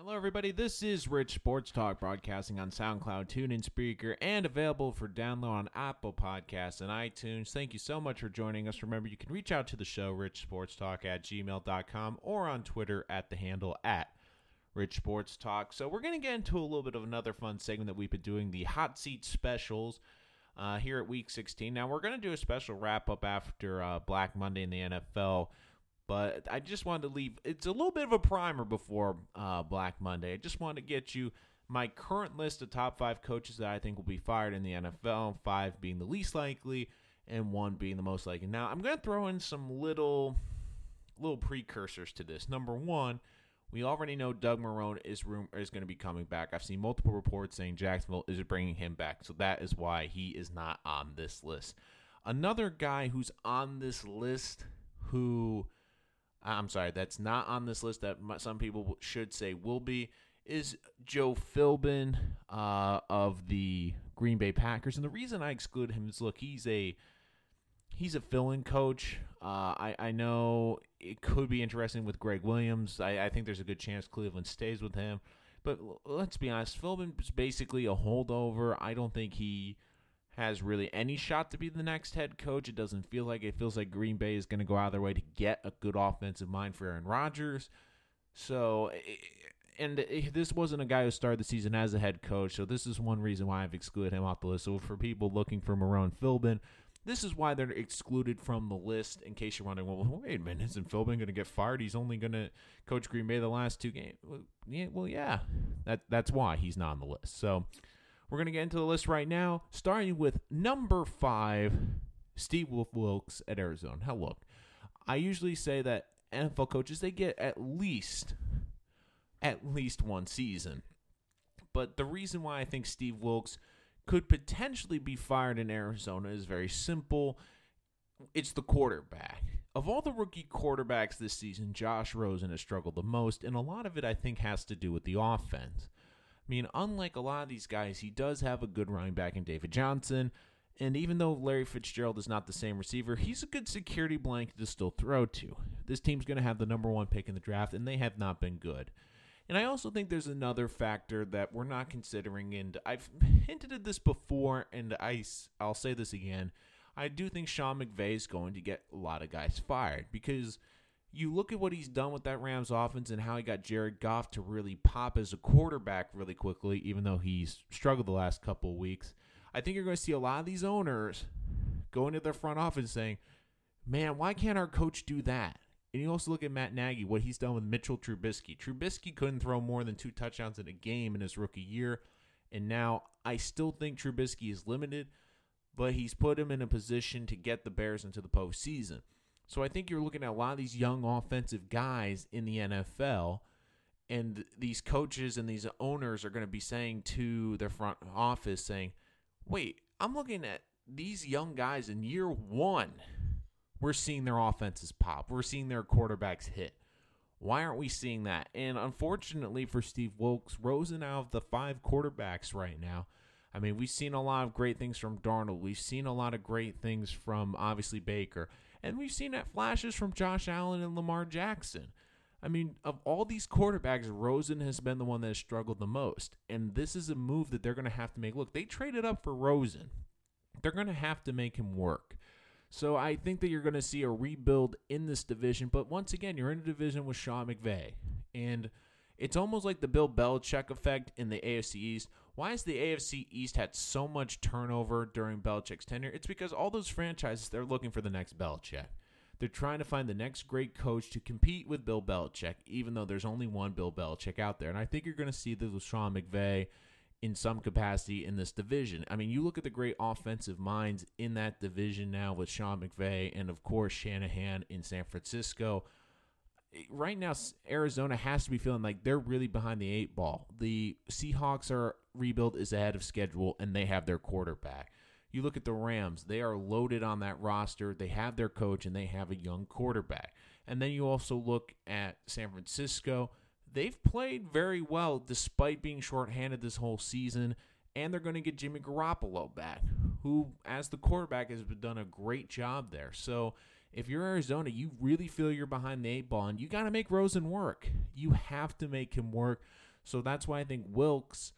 Hello, everybody. This is Rich Sports Talk, broadcasting on SoundCloud, TuneIn, Spreaker, and available for download on Apple Podcasts and iTunes. Thank you so much for joining us. Remember, you can reach out to the show, richsportstalk at gmail.com, or on Twitter at the handle at Rich Sports Talk. So, we're going to get into a little bit of another fun segment that we've been doing the Hot Seat Specials uh, here at Week 16. Now, we're going to do a special wrap up after uh, Black Monday in the NFL. But I just wanted to leave. It's a little bit of a primer before uh, Black Monday. I just wanted to get you my current list of top five coaches that I think will be fired in the NFL. Five being the least likely, and one being the most likely. Now I'm going to throw in some little, little precursors to this. Number one, we already know Doug Marrone is room is going to be coming back. I've seen multiple reports saying Jacksonville is bringing him back, so that is why he is not on this list. Another guy who's on this list who I'm sorry, that's not on this list that some people should say will be, is Joe Philbin uh, of the Green Bay Packers. And the reason I exclude him is look, he's a he's a fill-in coach. Uh, I I know it could be interesting with Gregg Williams. I, I think there's a good chance Cleveland stays with him. But let's be honest, Philbin is basically a holdover. I don't think he has really any shot to be the next head coach. It doesn't feel like it feels like Green Bay is going to go out of their way to get a good offensive mind for Aaron Rodgers. So, eh, and eh, this wasn't a guy who started the season as a head coach. So this is one reason why I've excluded him off the list. So for people looking for Marrone Philbin, this is why they're excluded from the list. In case you're wondering, well, wait a minute, isn't Philbin going to get fired? He's only going to coach Green Bay the last two games. Well, yeah, well, yeah, that that's why he's not on the list. So we're going to get into the list right now, starting with number five, Steve Wilks at Arizona. Now, look, I usually say that NFL coaches they get at least at least one season. But the reason why I think Steve Wilks could potentially be fired in Arizona is very simple. It's the quarterback. Of all the rookie quarterbacks this season, Josh Rosen has struggled the most, and a lot of it I think has to do with the offense. I mean, unlike a lot of these guys, he does have a good running back in David Johnson. And even though Larry Fitzgerald is not the same receiver, he's a good security blanket to still throw to. This team's going to have the number one pick in the draft, and they have not been good. And I also think there's another factor that we're not considering, and I've hinted at this before, and I, I'll say this again. I do think Sean McVay is going to get a lot of guys fired because – you look at what he's done with that Rams offense and how he got Jared Goff to really pop as a quarterback really quickly, even though he's struggled the last couple of weeks. I think you're going to see a lot of these owners go into their front office saying, man, why can't our coach do that? And you also look at Matt Nagy, what he's done with Mitchell Trubisky. Trubisky couldn't throw more than two touchdowns in a game in his rookie year. And now I still think Trubisky is limited, but he's put him in a position to get the Bears into the postseason. So I think you're looking at a lot of these young offensive guys in the NFL, and these coaches and these owners are going to be saying to their front office, saying, "Wait, I'm looking at these young guys in year one. We're seeing their offenses pop. We're seeing their quarterbacks hit. Why aren't we seeing that?" And unfortunately for Steve Wilks, Rosen out of the five quarterbacks right now. I mean, we've seen a lot of great things from Darnold. We've seen a lot of great things from obviously Baker. And we've seen that flashes from Josh Allen and Lamar Jackson. I mean, of all these quarterbacks, Rosen has been the one that has struggled the most. And this is a move that they're going to have to make. Look, they traded up for Rosen. They're going to have to make him work. So I think that you're going to see a rebuild in this division. But once again, you're in a division with Sean McVay. And it's almost like the Bill Belichick effect in the AFC East. Why has the AFC East had so much turnover during Belichick's tenure? It's because all those franchises, they're looking for the next Belichick. They're trying to find the next great coach to compete with Bill Belichick, even though there's only one Bill Belichick out there. And I think you're going to see this with Sean McVay in some capacity in this division. I mean, you look at the great offensive minds in that division now with Sean McVay and, of course, Shanahan in San Francisco right now Arizona has to be feeling like they're really behind the eight ball. The Seahawks are rebuild is ahead of schedule and they have their quarterback. You look at the Rams, they are loaded on that roster. They have their coach and they have a young quarterback. And then you also look at San Francisco. They've played very well despite being shorthanded this whole season. And they're going to get Jimmy Garoppolo back, who, as the quarterback, has done a great job there. So if you're Arizona, you really feel you're behind the eight ball and you got to make Rosen work. You have to make him work. So that's why I think Wilks,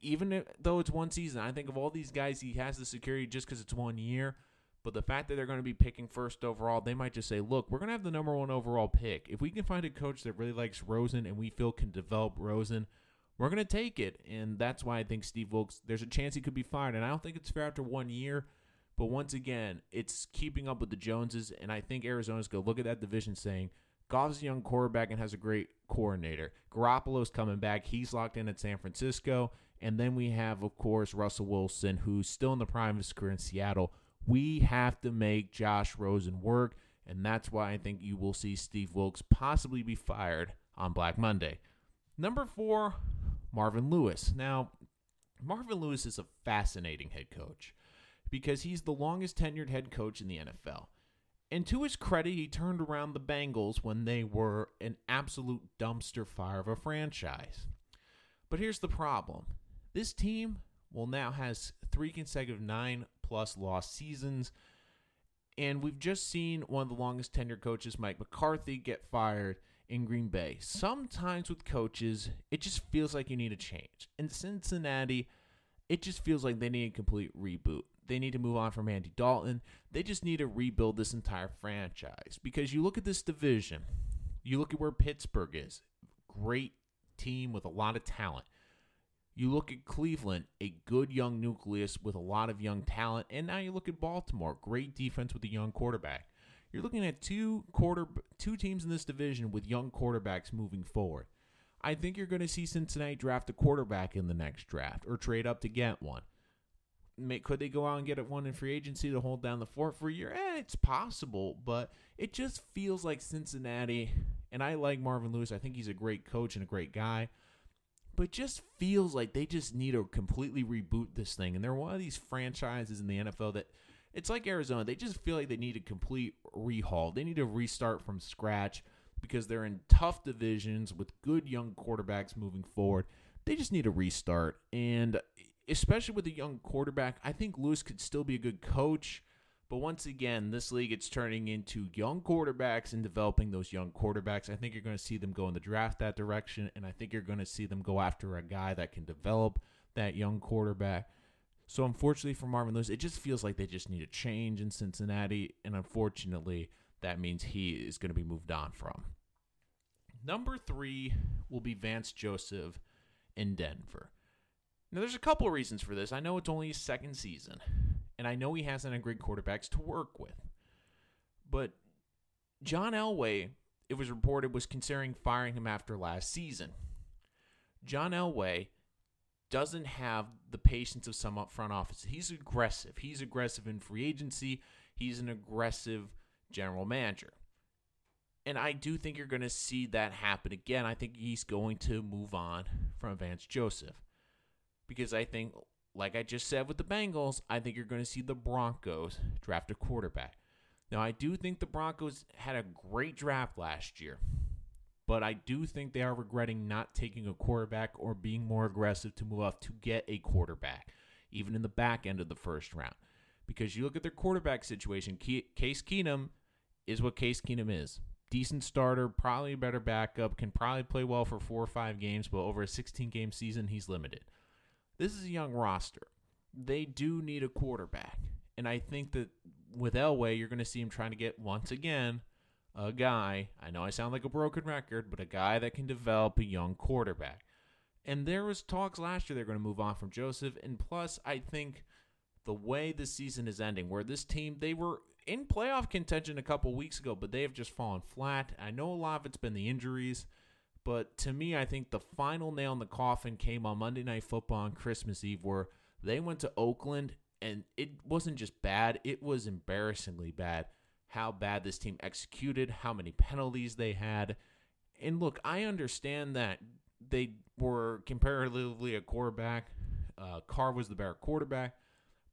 even though it's one season, I think of all these guys, he has the security just because it's one year. But the fact that they're going to be picking first overall, they might just say, look, we're going to have the number one overall pick. If we can find a coach that really likes Rosen and we feel can develop Rosen, we're going to take it. And that's why I think Steve Wilks, there's a chance he could be fired. And I don't think it's fair after one year. But once again, it's keeping up with the Joneses. And I think Arizona's going to look at that division saying, Goff's a young quarterback and has a great coordinator. Garoppolo's coming back. He's locked in at San Francisco. And then we have, of course, Russell Wilson, who's still in the prime of his career in Seattle. We have to make Josh Rosen work. And that's why I think you will see Steve Wilks possibly be fired on Black Monday. Number four, Marvin Lewis. Now, Marvin Lewis is a fascinating head coach because he's the longest tenured head coach in the NFL. And to his credit, he turned around the Bengals when they were an absolute dumpster fire of a franchise. But here's the problem this team, well, now has three consecutive nine plus loss seasons. And we've just seen one of the longest tenured coaches, Mike McCarthy, get fired in Green Bay. Sometimes with coaches, it just feels like you need a change. In Cincinnati, it just feels like they need a complete reboot. They need to move on from Andy Dalton. They just need to rebuild this entire franchise. Because you look at this division, you look at where Pittsburgh is, great team with a lot of talent. You look at Cleveland, a good young nucleus with a lot of young talent, and now you look at Baltimore, great defense with a young quarterback. You're looking at two quarter two teams in this division with young quarterbacks moving forward. I think you're going to see Cincinnati draft a quarterback in the next draft or trade up to get one. Could they go out and get one in free agency to hold down the fort for a year? Eh, it's possible, but it just feels like Cincinnati. And I like Marvin Lewis. I think he's a great coach and a great guy. But just feels like they just need to completely reboot this thing. And they're one of these franchises in the NFL that it's like Arizona. They just feel like they need a complete rehaul. They need to restart from scratch because they're in tough divisions with good young quarterbacks moving forward. They just need a restart. And especially with a young quarterback, I think Lewis could still be a good coach. But once again, this league it's turning into young quarterbacks and developing those young quarterbacks. I think you're going to see them go in the draft that direction, and I think you're going to see them go after a guy that can develop that young quarterback. So unfortunately for Marvin Lewis, it just feels like they just need a change in Cincinnati, and unfortunately, that means he is going to be moved on from. Number three will be Vance Joseph in Denver. Now, there's a couple of reasons for this. I know it's only his second season, and I know he hasn't had great quarterbacks to work with. But John Elway, it was reported, was considering firing him after last season. John Elway doesn't have the patience of some up front office. He's aggressive. He's aggressive in free agency. He's an aggressive general manager. And I do think you're going to see that happen again. I think he's going to move on from Vance Joseph. Because I think, like I just said with the Bengals, I think you're going to see the Broncos draft a quarterback. Now, I do think the Broncos had a great draft last year but I do think they are regretting not taking a quarterback or being more aggressive to move up to get a quarterback, even in the back end of the first round. Because you look at their quarterback situation, Case Keenum is what Case Keenum is. Decent starter, probably a better backup, can probably play well for four or five games, but over a 16 game season, he's limited. This is a young roster. They do need a quarterback. And I think that with Elway, you're going to see him trying to get, once again, a guy, I know I sound like a broken record, but a guy that can develop a young quarterback. And there was talks last year they're going to move on from Joseph. And plus, I think the way the season is ending, where this team, they were in playoff contention a couple weeks ago, but they have just fallen flat. I know a lot of it's been the injuries, but to me, I think the final nail in the coffin came on Monday Night Football on Christmas Eve, where they went to Oakland, and it wasn't just bad, it was embarrassingly bad how bad this team executed, how many penalties they had. And look, I understand that they were comparatively a quarterback. Uh, Carr was the better quarterback.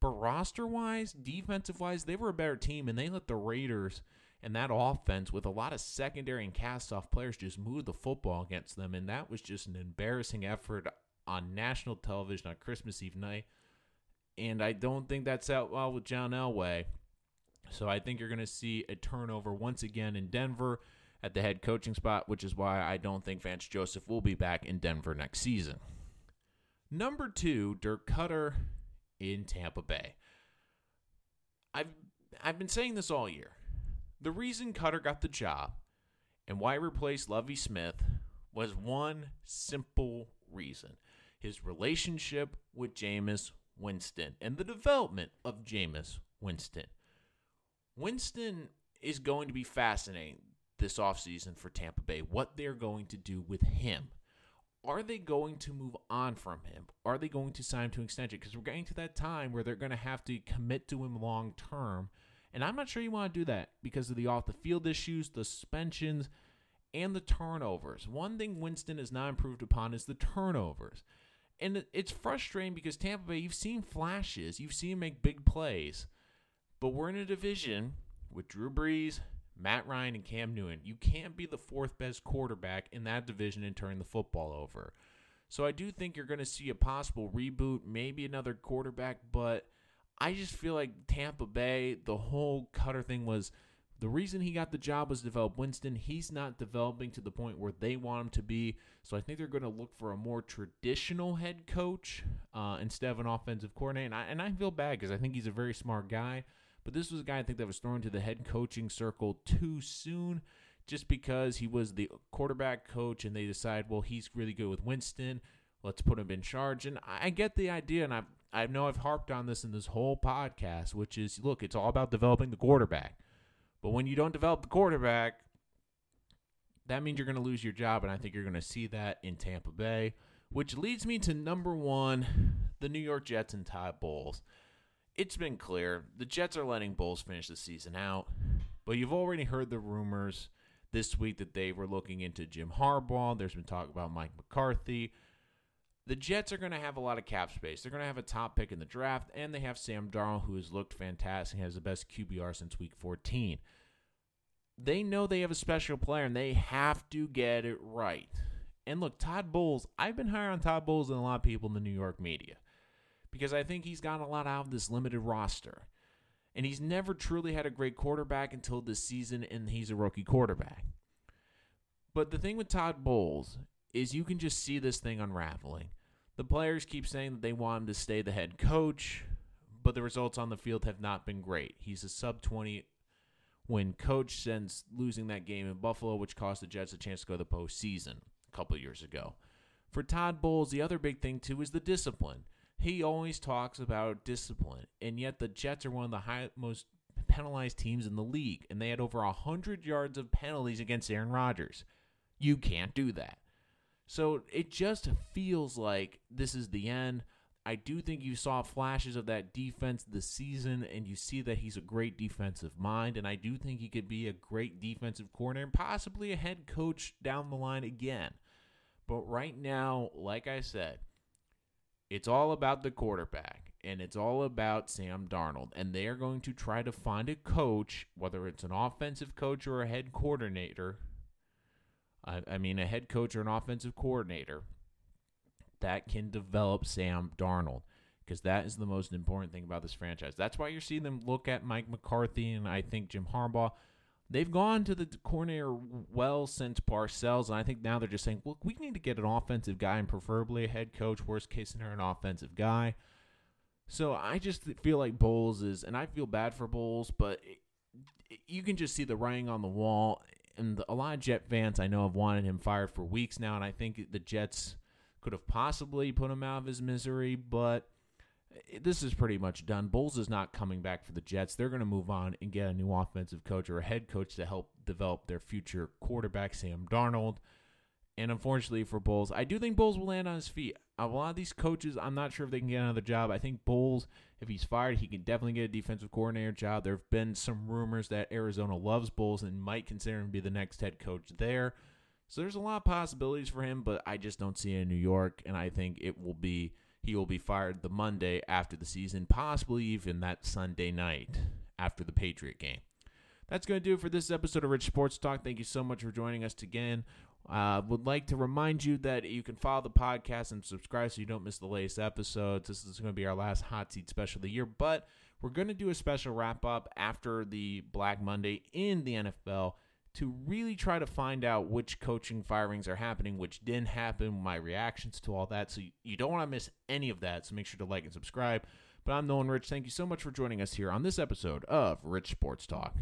But roster wise, defensive wise, they were a better team, and they let the Raiders and that offense with a lot of secondary and cast off players just moved the football against them. And that was just an embarrassing effort on national television on Christmas Eve night. And I don't think that's out well with John Elway. So I think you're going to see a turnover once again in Denver at the head coaching spot, which is why I don't think Vance Joseph will be back in Denver next season. Number two, Dirk Koetter in Tampa Bay. I've I've been saying this all year. The reason Koetter got the job and why he replaced Lovie Smith was one simple reason his relationship with Jameis Winston and the development of Jameis Winston. Winston is going to be fascinating this offseason for Tampa Bay, what they're going to do with him. Are they going to move on from him? Are they going to sign him to an extension? Because we're getting to that time where they're going to have to commit to him long term. And I'm not sure you want to do that because of the off the field issues, the suspensions, and the turnovers. One thing Winston has not improved upon is the turnovers. And it's frustrating because Tampa Bay, you've seen flashes, you've seen him make big plays, but we're in a division with Drew Brees, Matt Ryan, and Cam Newton. You can't be the fourth best quarterback in that division and turn the football over. So I do think you're going to see a possible reboot, maybe another quarterback, but I just feel like Tampa Bay, the whole Koetter thing was the reason he got the job was develop Winston. He's not developing to the point where they want him to be. So I think they're going to look for a more traditional head coach uh, instead of an offensive coordinator. And I, and I feel bad because I think he's a very smart guy. But this was a guy I think that was thrown to the head coaching circle too soon just because he was the quarterback coach and they decide, well, he's really good with Winston. Let's put him in charge. And I get the idea, and I I know I've harped on this in this whole podcast, which is look, it's all about developing the quarterback. But when you don't develop the quarterback, that means you're going to lose your job. And I think you're going to see that in Tampa Bay, which leads me to number one, the New York Jets and Todd Bowles it's been clear the Jets are letting Bowles finish the season out, but you've already heard the rumors this week that they were looking into Jim Harbaugh. There's been talk about Mike McCarthy. The Jets are going to have a lot of cap space. They're going to have a top pick in the draft, and they have Sam Darnold, who has looked fantastic, has the best QBR since Week 14. They know they have a special player, and they have to get it right. And look, Todd Bowles, I've been higher on Todd Bowles than a lot of people in the New York media because I think he's gotten a lot out of this limited roster. And he's never truly had a great quarterback until this season, and he's a rookie quarterback. But the thing with Todd Bowles is you can just see this thing unraveling. The players keep saying that they want him to stay the head coach, but the results on the field have not been great. He's a sub 20 win coach since losing that game in Buffalo, which cost the Jets a chance to go to the postseason a couple years ago. For Todd Bowles, the other big thing, too, is the discipline. He always talks about discipline, and yet the Jets are one of the high, most penalized teams in the league, and they had over 100 yards of penalties against Aaron Rodgers. You can't do that. So it just feels like this is the end. I do think you saw flashes of that defense this season, and you see that he's a great defensive mind, and I do think he could be a great defensive coordinator and possibly a head coach down the line again. But right now, like I said, it's all about the quarterback and it's all about Sam Darnold. And they are going to try to find a coach, whether it's an offensive coach or a head coordinator. I, I mean, a head coach or an offensive coordinator that can develop Sam Darnold because that is the most important thing about this franchise. That's why you're seeing them look at Mike McCarthy and I think Jim Harbaugh they've gone to the coordinator well since Parcells, and I think now they're just saying, look, we need to get an offensive guy and preferably a head coach. Worst case scenario, an offensive guy. So I just feel like Bowles is, and I feel bad for Bowles, but it, it, you can just see the writing on the wall. And a lot of Jet fans I know have wanted him fired for weeks now, and I think the Jets could have possibly put him out of his misery, but eh, this is pretty much done. Bowles is not coming back for the Jets. They're going to move on and get a new offensive coach or a head coach to help develop their future quarterback, Sam Darnold. And unfortunately for Bowles, I do think Bowles will land on his feet. A lot of these coaches, I'm not sure if they can get another job. I think Bowles, if he's fired, he can definitely get a defensive coordinator job. There have been some rumors that Arizona loves Bowles and might consider him to be the next head coach there. So there's a lot of possibilities for him, but I just don't see it in New York, and I think it will be – he will be fired the Monday after the season, possibly even that Sunday night after the Patriot game. That's going to do it for this episode of Rich Sports Talk. Thank you so much for joining us again. Uh, would like to remind you that you can follow the podcast and subscribe so you don't miss the latest episodes. This is going to be our last hot seat special of the year, but we're going to do a special wrap up after the Black Monday in the NFL to really try to find out which coaching firings are happening, which didn't happen, my reactions to all that. So you, you don't want to miss any of that. So make sure to like and subscribe. But I'm Nolan Rich. Thank you so much for joining us here on this episode of Rich Sports Talk.